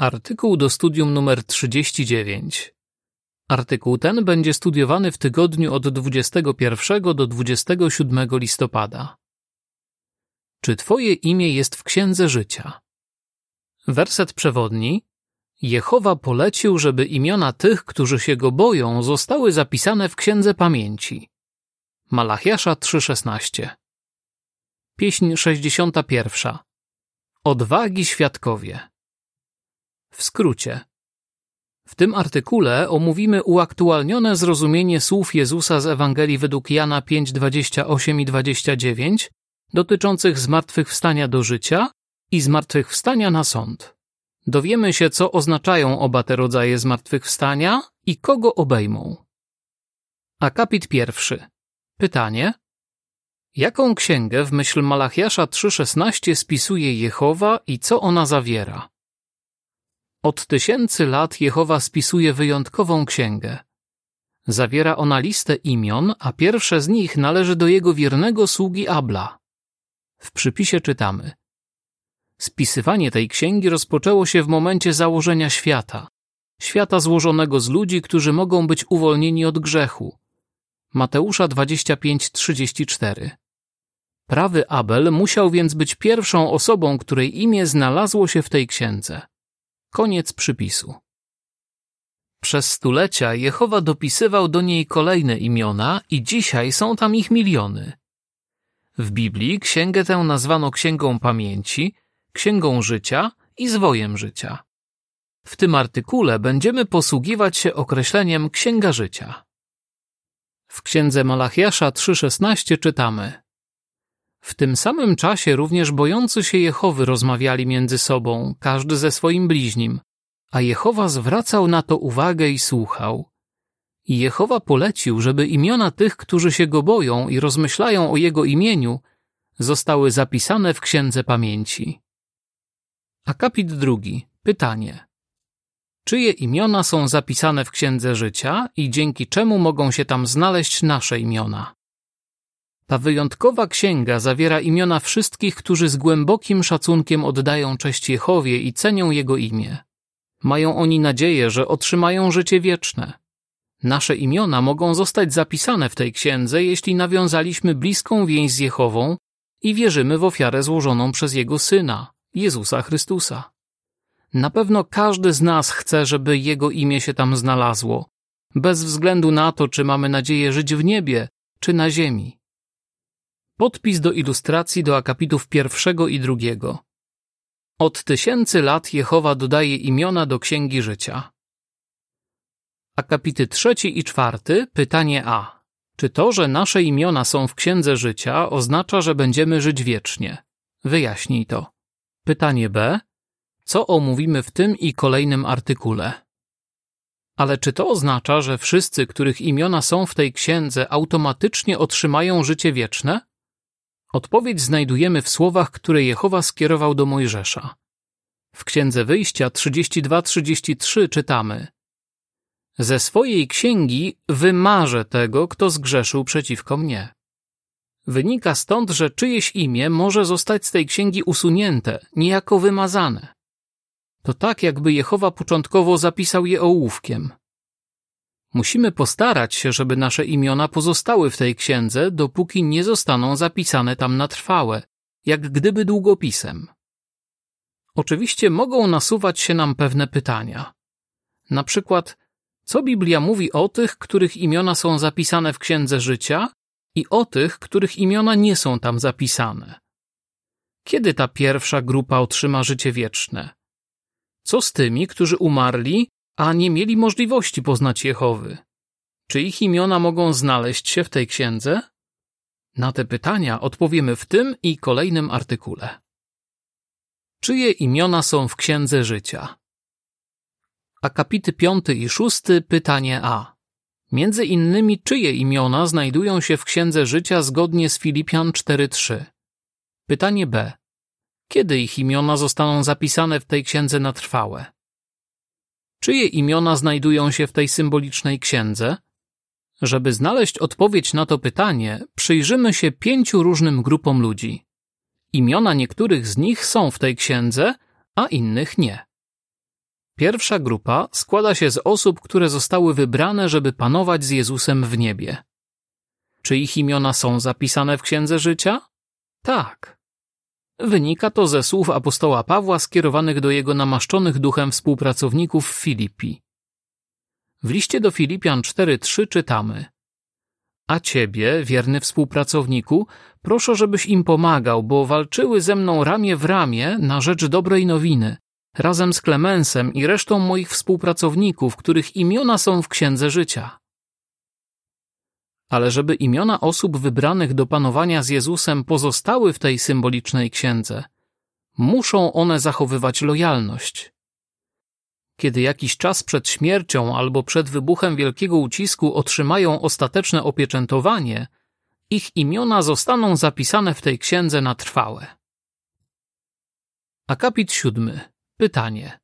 Artykuł do studium numer 39. Artykuł ten będzie studiowany w tygodniu od 21 do 27 listopada. Czy Twoje imię jest w Księdze Życia? Werset przewodni. Jehowa polecił, żeby imiona tych, którzy się go boją, zostały zapisane w Księdze Pamięci. Malachiasza 3,16 Pieśń 61 Odwagi świadkowie w skrócie. W tym artykule omówimy uaktualnione zrozumienie słów Jezusa z Ewangelii według Jana 5, 28 i 29 dotyczących zmartwychwstania do życia i zmartwychwstania na sąd. Dowiemy się, co oznaczają oba te rodzaje zmartwychwstania i kogo obejmą. Akapit pierwszy. Pytanie. Jaką księgę w myśl Malachiasza 3,16 spisuje Jehowa i co ona zawiera? Od tysięcy lat Jehowa spisuje wyjątkową księgę. Zawiera ona listę imion, a pierwsze z nich należy do jego wiernego sługi Abla. W przypisie czytamy. Spisywanie tej księgi rozpoczęło się w momencie założenia świata. Świata złożonego z ludzi, którzy mogą być uwolnieni od grzechu. Mateusza 25:34. Prawy Abel musiał więc być pierwszą osobą, której imię znalazło się w tej księdze. Koniec przypisu. Przez stulecia Jehowa dopisywał do niej kolejne imiona i dzisiaj są tam ich miliony. W Biblii księgę tę nazwano Księgą Pamięci, Księgą Życia i Zwojem Życia. W tym artykule będziemy posługiwać się określeniem Księga Życia. W księdze Malachiasza 3,16 czytamy w tym samym czasie również bojący się Jehowy rozmawiali między sobą, każdy ze swoim bliźnim, a Jehowa zwracał na to uwagę i słuchał. I Jehowa polecił, żeby imiona tych, którzy się go boją i rozmyślają o jego imieniu, zostały zapisane w Księdze Pamięci. Akapit drugi. Pytanie. Czyje imiona są zapisane w Księdze Życia i dzięki czemu mogą się tam znaleźć nasze imiona? Ta wyjątkowa księga zawiera imiona wszystkich, którzy z głębokim szacunkiem oddają cześć Jehowie i cenią Jego imię. Mają oni nadzieję, że otrzymają życie wieczne. Nasze imiona mogą zostać zapisane w tej księdze, jeśli nawiązaliśmy bliską więź z Jehową i wierzymy w ofiarę złożoną przez Jego Syna, Jezusa Chrystusa. Na pewno każdy z nas chce, żeby Jego imię się tam znalazło, bez względu na to, czy mamy nadzieję żyć w niebie, czy na ziemi. Podpis do ilustracji do akapitów pierwszego i drugiego. Od tysięcy lat Jehowa dodaje imiona do Księgi Życia. Akapity trzeci i czwarty, pytanie A. Czy to, że nasze imiona są w Księdze Życia, oznacza, że będziemy żyć wiecznie? Wyjaśnij to. Pytanie B. Co omówimy w tym i kolejnym artykule? Ale czy to oznacza, że wszyscy, których imiona są w tej księdze, automatycznie otrzymają życie wieczne? Odpowiedź znajdujemy w słowach, które Jehowa skierował do Mojżesza. W Księdze Wyjścia 32-33 czytamy Ze swojej księgi wymarzę tego, kto zgrzeszył przeciwko mnie. Wynika stąd, że czyjeś imię może zostać z tej księgi usunięte, niejako wymazane. To tak, jakby Jehowa początkowo zapisał je ołówkiem. Musimy postarać się, żeby nasze imiona pozostały w tej księdze, dopóki nie zostaną zapisane tam na trwałe, jak gdyby długopisem. Oczywiście mogą nasuwać się nam pewne pytania. Na przykład, co Biblia mówi o tych, których imiona są zapisane w księdze życia i o tych, których imiona nie są tam zapisane? Kiedy ta pierwsza grupa otrzyma życie wieczne? Co z tymi, którzy umarli a nie mieli możliwości poznać Jehowy. Czy ich imiona mogą znaleźć się w tej księdze? Na te pytania odpowiemy w tym i kolejnym artykule. Czyje imiona są w księdze życia? Akapity piąty i szósty, pytanie A. Między innymi, czyje imiona znajdują się w księdze życia zgodnie z Filipian 4.3? Pytanie B. Kiedy ich imiona zostaną zapisane w tej księdze na trwałe? Czyje imiona znajdują się w tej symbolicznej księdze? Żeby znaleźć odpowiedź na to pytanie, przyjrzymy się pięciu różnym grupom ludzi. Imiona niektórych z nich są w tej księdze, a innych nie. Pierwsza grupa składa się z osób, które zostały wybrane, żeby panować z Jezusem w niebie. Czy ich imiona są zapisane w Księdze Życia? Tak. Wynika to ze słów apostoła Pawła skierowanych do jego namaszczonych duchem współpracowników w Filipi. W liście do Filipian 4:3 czytamy: A ciebie, wierny współpracowniku, proszę, żebyś im pomagał, bo walczyły ze mną ramię w ramię na rzecz dobrej nowiny, razem z Klemensem i resztą moich współpracowników, których imiona są w Księdze Życia. Ale żeby imiona osób wybranych do panowania z Jezusem pozostały w tej symbolicznej księdze, muszą one zachowywać lojalność. Kiedy jakiś czas przed śmiercią albo przed wybuchem wielkiego ucisku otrzymają ostateczne opieczętowanie, ich imiona zostaną zapisane w tej księdze na trwałe. Akapit siódmy. Pytanie.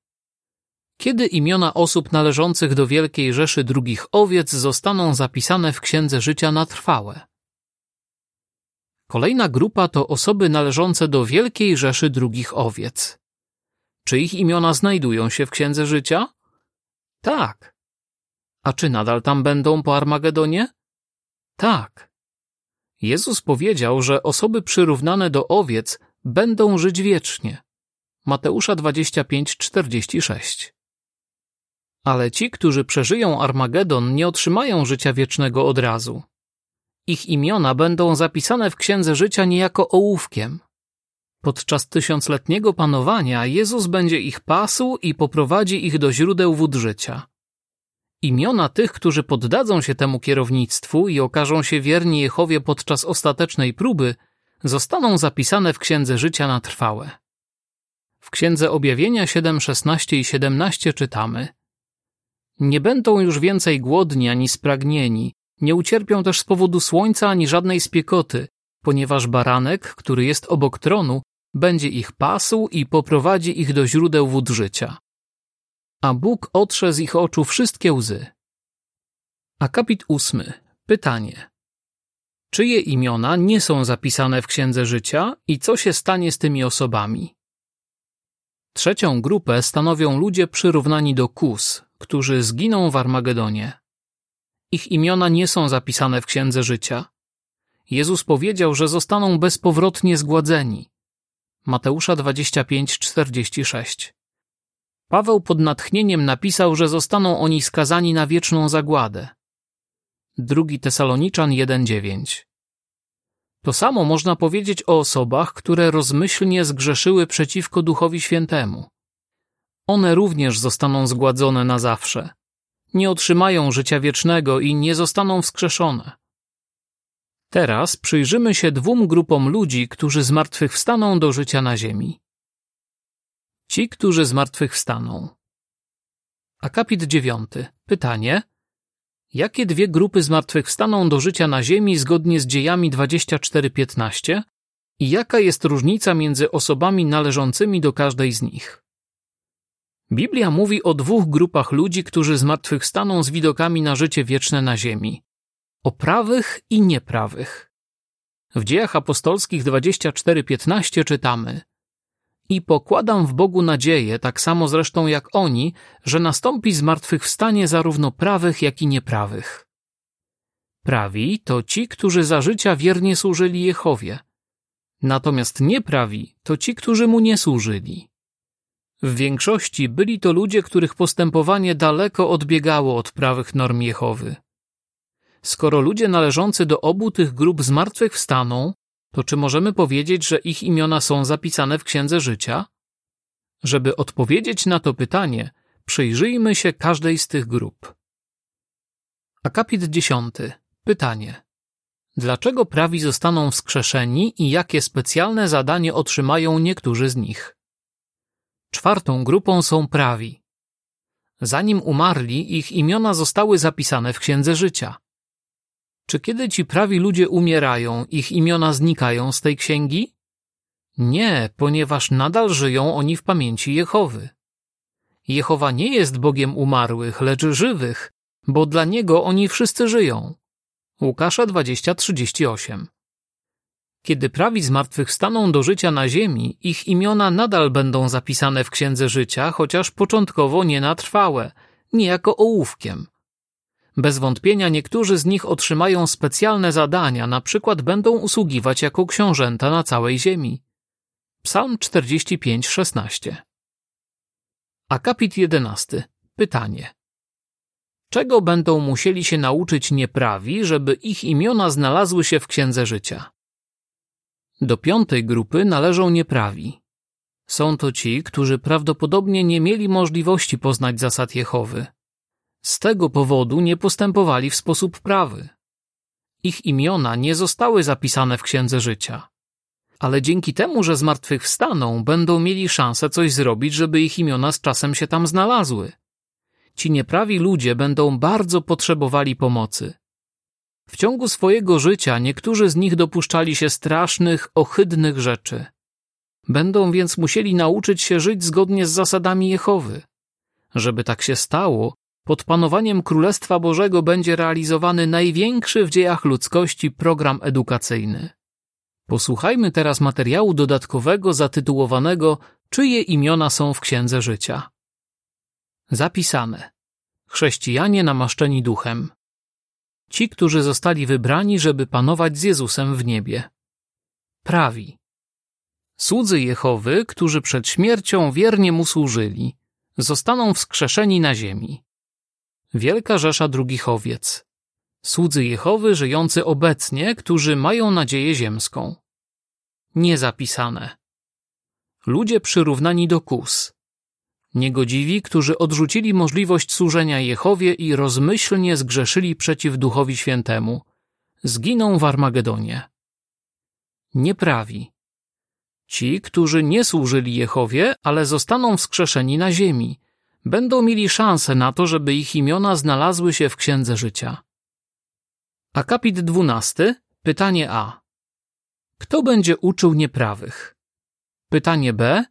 Kiedy imiona osób należących do Wielkiej Rzeszy Drugich Owiec zostaną zapisane w Księdze Życia na trwałe? Kolejna grupa to osoby należące do Wielkiej Rzeszy Drugich Owiec. Czy ich imiona znajdują się w Księdze Życia? Tak. A czy nadal tam będą po Armagedonie? Tak. Jezus powiedział, że osoby przyrównane do owiec będą żyć wiecznie. Mateusza 25:46. Ale ci, którzy przeżyją Armagedon, nie otrzymają życia wiecznego od razu. Ich imiona będą zapisane w Księdze Życia niejako ołówkiem. Podczas tysiącletniego panowania Jezus będzie ich pasł i poprowadzi ich do źródeł wód życia. Imiona tych, którzy poddadzą się temu kierownictwu i okażą się wierni Jehowie podczas ostatecznej próby, zostaną zapisane w Księdze Życia na trwałe. W Księdze Objawienia 7, 16 i 17 czytamy Nie będą już więcej głodni ani spragnieni, nie ucierpią też z powodu słońca ani żadnej spiekoty, ponieważ baranek, który jest obok tronu, będzie ich pasł i poprowadzi ich do źródeł wód życia. A Bóg otrze z ich oczu wszystkie łzy. Akapit ósmy. Pytanie. Czyje imiona nie są zapisane w Księdze Życia i co się stanie z tymi osobami? Trzecią grupę stanowią ludzie przyrównani do Kus, którzy zginą w Armagedonie. Ich imiona nie są zapisane w Księdze Życia. Jezus powiedział, że zostaną bezpowrotnie zgładzeni. Mateusza 25:46. Paweł pod natchnieniem napisał, że zostaną oni skazani na wieczną zagładę. Drugi Tesaloniczan 1:9. To samo można powiedzieć o osobach, które rozmyślnie zgrzeszyły przeciwko Duchowi Świętemu. One również zostaną zgładzone na zawsze. Nie otrzymają życia wiecznego i nie zostaną wskrzeszone. Teraz przyjrzymy się dwóm grupom ludzi, którzy zmartwychwstaną do życia na ziemi. Ci, którzy zmartwychwstaną. Akapit dziewiąty. Pytanie. Jakie dwie grupy zmartwychwstaną do życia na ziemi zgodnie z dziejami 24.15 i jaka jest różnica między osobami należącymi do każdej z nich? Biblia mówi o dwóch grupach ludzi, którzy zmartwychwstaną z widokami na życie wieczne na ziemi. O prawych i nieprawych. W dziejach apostolskich 24.15 czytamy – i pokładam w Bogu nadzieję, tak samo zresztą jak oni, że nastąpi zmartwychwstanie zarówno prawych, jak i nieprawych. Prawi to ci, którzy za życia wiernie służyli Jehowie. Natomiast nieprawi to ci, którzy mu nie służyli. W większości byli to ludzie, których postępowanie daleko odbiegało od prawych norm Jehowy. Skoro ludzie należący do obu tych grup zmartwychwstaną, to czy możemy powiedzieć, że ich imiona są zapisane w Księdze Życia? Żeby odpowiedzieć na to pytanie, przyjrzyjmy się każdej z tych grup. Akapit dziesiąty. Pytanie. Dlaczego prawi zostaną wskrzeszeni i jakie specjalne zadanie otrzymają niektórzy z nich? Czwartą grupą są prawi. Zanim umarli, ich imiona zostały zapisane w Księdze Życia. Czy kiedy ci prawi ludzie umierają, ich imiona znikają z tej księgi? Nie, ponieważ nadal żyją oni w pamięci Jehowy. Jehowa nie jest Bogiem umarłych, lecz żywych, bo dla Niego oni wszyscy żyją. Łukasza 20:38. Kiedy prawi zmartwychwstaną do życia na ziemi, ich imiona nadal będą zapisane w Księdze Życia, chociaż początkowo nie na trwałe, niejako ołówkiem. Bez wątpienia niektórzy z nich otrzymają specjalne zadania, na przykład będą usługiwać jako książęta na całej ziemi. Psalm 45:16. Akapit 11. Pytanie. Czego będą musieli się nauczyć nieprawi, żeby ich imiona znalazły się w Księdze Życia? Do piątej grupy należą nieprawi. Są to ci, którzy prawdopodobnie nie mieli możliwości poznać zasad Jehowy. Z tego powodu nie postępowali w sposób prawy. Ich imiona nie zostały zapisane w Księdze Życia. Ale dzięki temu, że zmartwychwstaną, będą mieli szansę coś zrobić, żeby ich imiona z czasem się tam znalazły. Ci nieprawi ludzie będą bardzo potrzebowali pomocy. W ciągu swojego życia niektórzy z nich dopuszczali się strasznych, ohydnych rzeczy. Będą więc musieli nauczyć się żyć zgodnie z zasadami Jehowy. Żeby tak się stało, pod panowaniem Królestwa Bożego będzie realizowany największy w dziejach ludzkości program edukacyjny. Posłuchajmy teraz materiału dodatkowego zatytułowanego Czyje imiona są w Księdze Życia? Zapisane. Chrześcijanie namaszczeni duchem. Ci, którzy zostali wybrani, żeby panować z Jezusem w niebie. Prawi. Słudzy Jehowy, którzy przed śmiercią wiernie mu służyli, zostaną wskrzeszeni na ziemi. Wielka rzesza drugich owiec. Słudzy Jehowy żyjący obecnie, którzy mają nadzieję ziemską. Niezapisane. Ludzie przyrównani do kus. Niegodziwi, którzy odrzucili możliwość służenia Jehowie i rozmyślnie zgrzeszyli przeciw Duchowi Świętemu. Zginą w Armagedonie. Nieprawi. Ci, którzy nie służyli Jehowie, ale zostaną wskrzeszeni na ziemi, będą mieli szansę na to, żeby ich imiona znalazły się w Księdze Życia. Akapit 12. Pytanie A. Kto będzie uczył nieprawych? Pytanie B.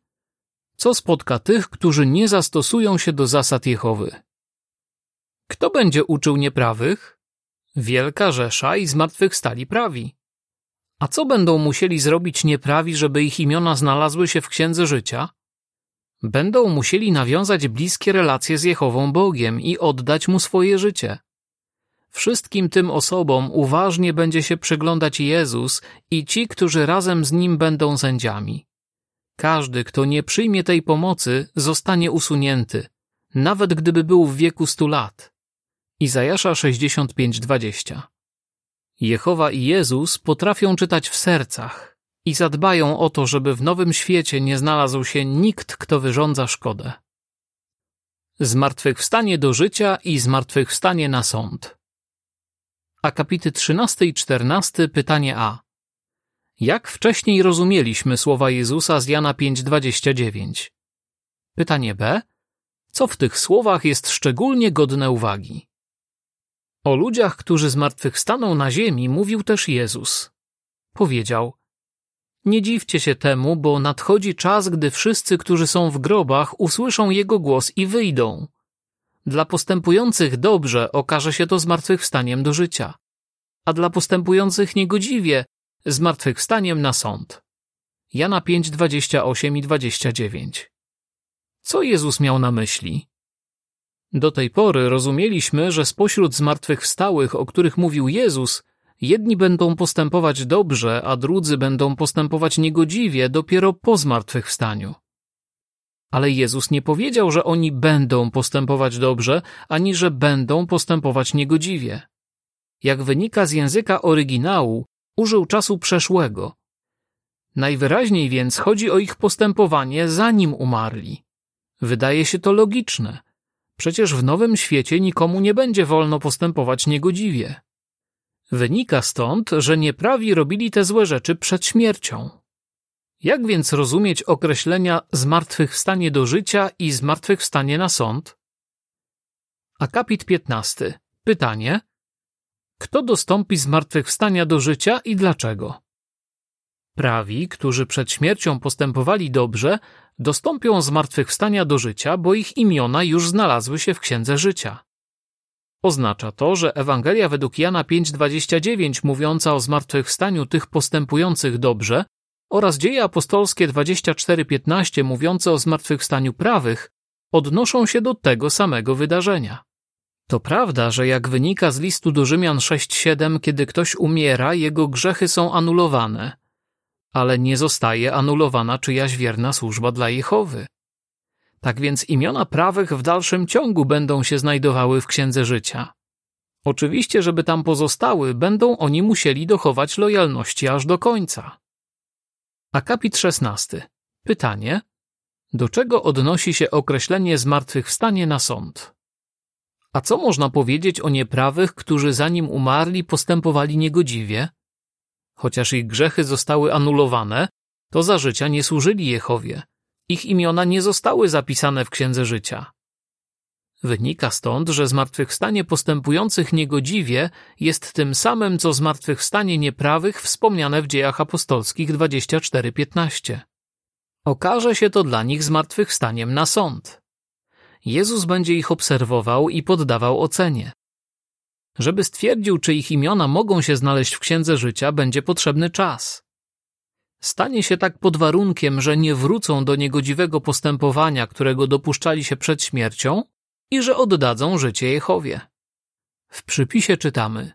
Co spotka tych, którzy nie zastosują się do zasad Jehowy? Kto będzie uczył nieprawych? Wielka Rzesza i zmartwychwstali prawi. A co będą musieli zrobić nieprawi, żeby ich imiona znalazły się w Księdze Życia? Będą musieli nawiązać bliskie relacje z Jehową Bogiem i oddać Mu swoje życie. Wszystkim tym osobom uważnie będzie się przyglądać Jezus i ci, którzy razem z Nim będą sędziami. Każdy, kto nie przyjmie tej pomocy, zostanie usunięty, nawet gdyby był w wieku stu lat. Izajasza 65:20 Jehowa i Jezus potrafią czytać w sercach i zadbają o to, żeby w nowym świecie nie znalazł się nikt, kto wyrządza szkodę. Zmartwychwstanie do życia i zmartwychwstanie na sąd. Akapity 13 i 14, pytanie A. Jak wcześniej rozumieliśmy słowa Jezusa z Jana 5:29? Pytanie B. Co w tych słowach jest szczególnie godne uwagi? O ludziach, którzy zmartwychwstaną na ziemi, mówił też Jezus. Powiedział: Nie dziwcie się temu, bo nadchodzi czas, gdy wszyscy, którzy są w grobach, usłyszą jego głos i wyjdą. Dla postępujących dobrze okaże się to zmartwychwstaniem do życia, a dla postępujących niegodziwie zmartwychwstaniem na sąd. Jana 5, 28 i 29. Co Jezus miał na myśli? Do tej pory rozumieliśmy, że spośród zmartwychwstałych, o których mówił Jezus, jedni będą postępować dobrze, a drudzy będą postępować niegodziwie dopiero po zmartwychwstaniu. Ale Jezus nie powiedział, że oni będą postępować dobrze, ani że będą postępować niegodziwie. Jak wynika z języka oryginału, użył czasu przeszłego. Najwyraźniej więc chodzi o ich postępowanie zanim umarli. Wydaje się to logiczne. Przecież w nowym świecie nikomu nie będzie wolno postępować niegodziwie. Wynika stąd, że nieprawi robili te złe rzeczy przed śmiercią. Jak więc rozumieć określenia zmartwychwstanie do życia i zmartwychwstanie na sąd? Akapit 15. Pytanie. Kto dostąpi zmartwychwstania do życia i dlaczego? Prawi, którzy przed śmiercią postępowali dobrze, dostąpią zmartwychwstania do życia, bo ich imiona już znalazły się w Księdze Życia. Oznacza to, że Ewangelia według Jana 5:29 mówiąca o zmartwychwstaniu tych postępujących dobrze oraz Dzieje apostolskie 24:15 mówiące o zmartwychwstaniu prawych odnoszą się do tego samego wydarzenia. To prawda, że jak wynika z listu do Rzymian 6:7, kiedy ktoś umiera, jego grzechy są anulowane, ale nie zostaje anulowana czyjaś wierna służba dla Jehowy. Tak więc imiona prawych w dalszym ciągu będą się znajdowały w Księdze Życia. Oczywiście, żeby tam pozostały, będą oni musieli dochować lojalności aż do końca. Akapit 16. Pytanie. Do czego odnosi się określenie zmartwychwstanie na sąd? A co można powiedzieć o nieprawych, którzy zanim umarli postępowali niegodziwie? Chociaż ich grzechy zostały anulowane, to za życia nie służyli Jehowie. Ich imiona nie zostały zapisane w Księdze Życia. Wynika stąd, że zmartwychwstanie postępujących niegodziwie jest tym samym, co zmartwychwstanie nieprawych wspomniane w dziejach apostolskich 24:15. Okaże się to dla nich zmartwychwstaniem na sąd. Jezus będzie ich obserwował i poddawał ocenie. Żeby stwierdził, czy ich imiona mogą się znaleźć w Księdze Życia, będzie potrzebny czas. Stanie się tak pod warunkiem, że nie wrócą do niegodziwego postępowania, którego dopuszczali się przed śmiercią i że oddadzą życie Jehowie. W przypisie czytamy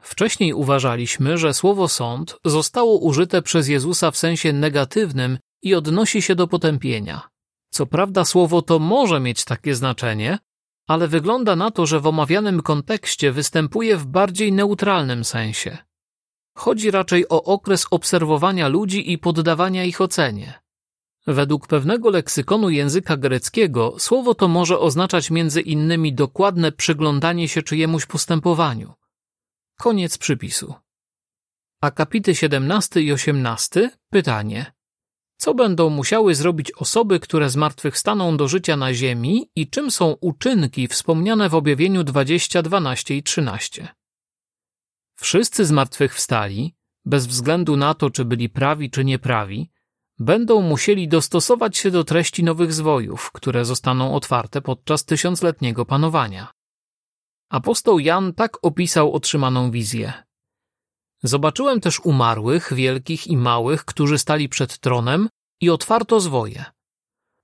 Wcześniej uważaliśmy, że słowo sąd zostało użyte przez Jezusa w sensie negatywnym i odnosi się do potępienia. Co prawda słowo to może mieć takie znaczenie, ale wygląda na to, że w omawianym kontekście występuje w bardziej neutralnym sensie. Chodzi raczej o okres obserwowania ludzi i poddawania ich ocenie. Według pewnego leksykonu języka greckiego słowo to może oznaczać między innymi dokładne przyglądanie się czyjemuś postępowaniu. Koniec przypisu. Akapity 17 i 18 pytanie. Co będą musiały zrobić osoby, które zmartwychwstaną do życia na ziemi i czym są uczynki wspomniane w objawieniu 20, 12 i 13? Wszyscy zmartwychwstali, bez względu na to, czy byli prawi czy nieprawi, będą musieli dostosować się do treści nowych zwojów, które zostaną otwarte podczas tysiącletniego panowania. Apostoł Jan tak opisał otrzymaną wizję. Zobaczyłem też umarłych, wielkich i małych, którzy stali przed tronem i otwarto zwoje.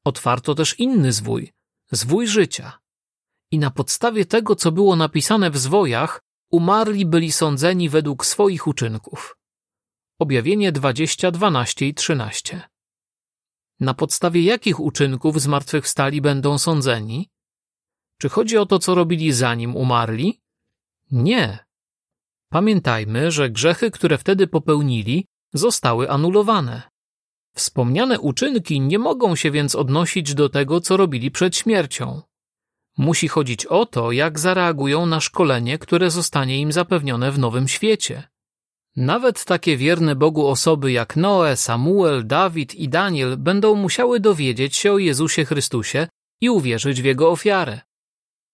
Otwarto też inny zwój, zwój życia. I na podstawie tego, co było napisane w zwojach, umarli byli sądzeni według swoich uczynków. Objawienie 20, 12 i 13. Na podstawie jakich uczynków zmartwychwstali będą sądzeni? Czy chodzi o to, co robili zanim umarli? Nie. Pamiętajmy, że grzechy, które wtedy popełnili, zostały anulowane. Wspomniane uczynki nie mogą się więc odnosić do tego, co robili przed śmiercią. Musi chodzić o to, jak zareagują na szkolenie, które zostanie im zapewnione w nowym świecie. Nawet takie wierne Bogu osoby jak Noe, Samuel, Dawid i Daniel będą musiały dowiedzieć się o Jezusie Chrystusie i uwierzyć w Jego ofiarę.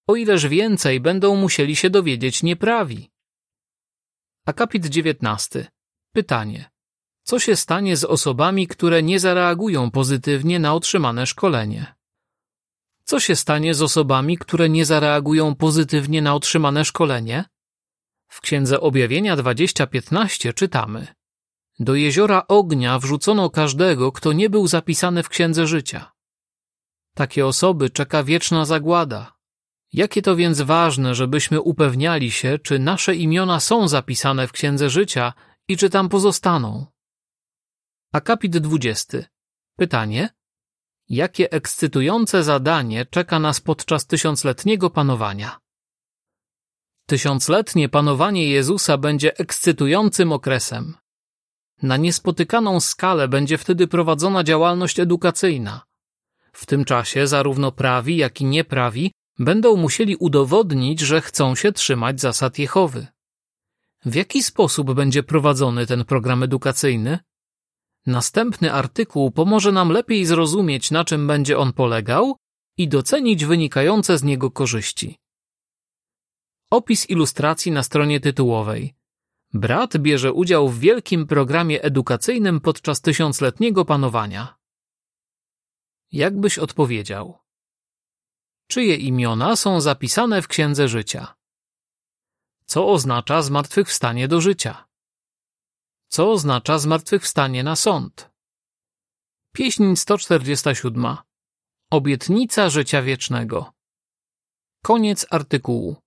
O ileż więcej będą musieli się dowiedzieć nieprawi. Akapit 19. Pytanie. Co się stanie z osobami, które nie zareagują pozytywnie na otrzymane szkolenie? Co się stanie z osobami, które nie zareagują pozytywnie na otrzymane szkolenie? W Księdze Objawienia 2015 czytamy Do jeziora ognia wrzucono każdego, kto nie był zapisany w Księdze Życia. Takie osoby czeka wieczna zagłada. Jakie to więc ważne, żebyśmy upewniali się, czy nasze imiona są zapisane w Księdze Życia i czy tam pozostaną. Akapit 20. Pytanie. Jakie ekscytujące zadanie czeka nas podczas tysiącletniego panowania? Tysiącletnie panowanie Jezusa będzie ekscytującym okresem. Na niespotykaną skalę będzie wtedy prowadzona działalność edukacyjna. W tym czasie zarówno prawi, jak i nieprawi będą musieli udowodnić, że chcą się trzymać zasad Jehowy. W jaki sposób będzie prowadzony ten program edukacyjny? Następny artykuł pomoże nam lepiej zrozumieć, na czym będzie on polegał i docenić wynikające z niego korzyści. Opis ilustracji na stronie tytułowej. Brat bierze udział w wielkim programie edukacyjnym podczas tysiącletniego panowania. Jakbyś odpowiedział? Czyje imiona są zapisane w Księdze Życia? Co oznacza zmartwychwstanie do życia? Co oznacza zmartwychwstanie na sąd? Pieśń 147. Obietnica życia wiecznego. Koniec artykułu.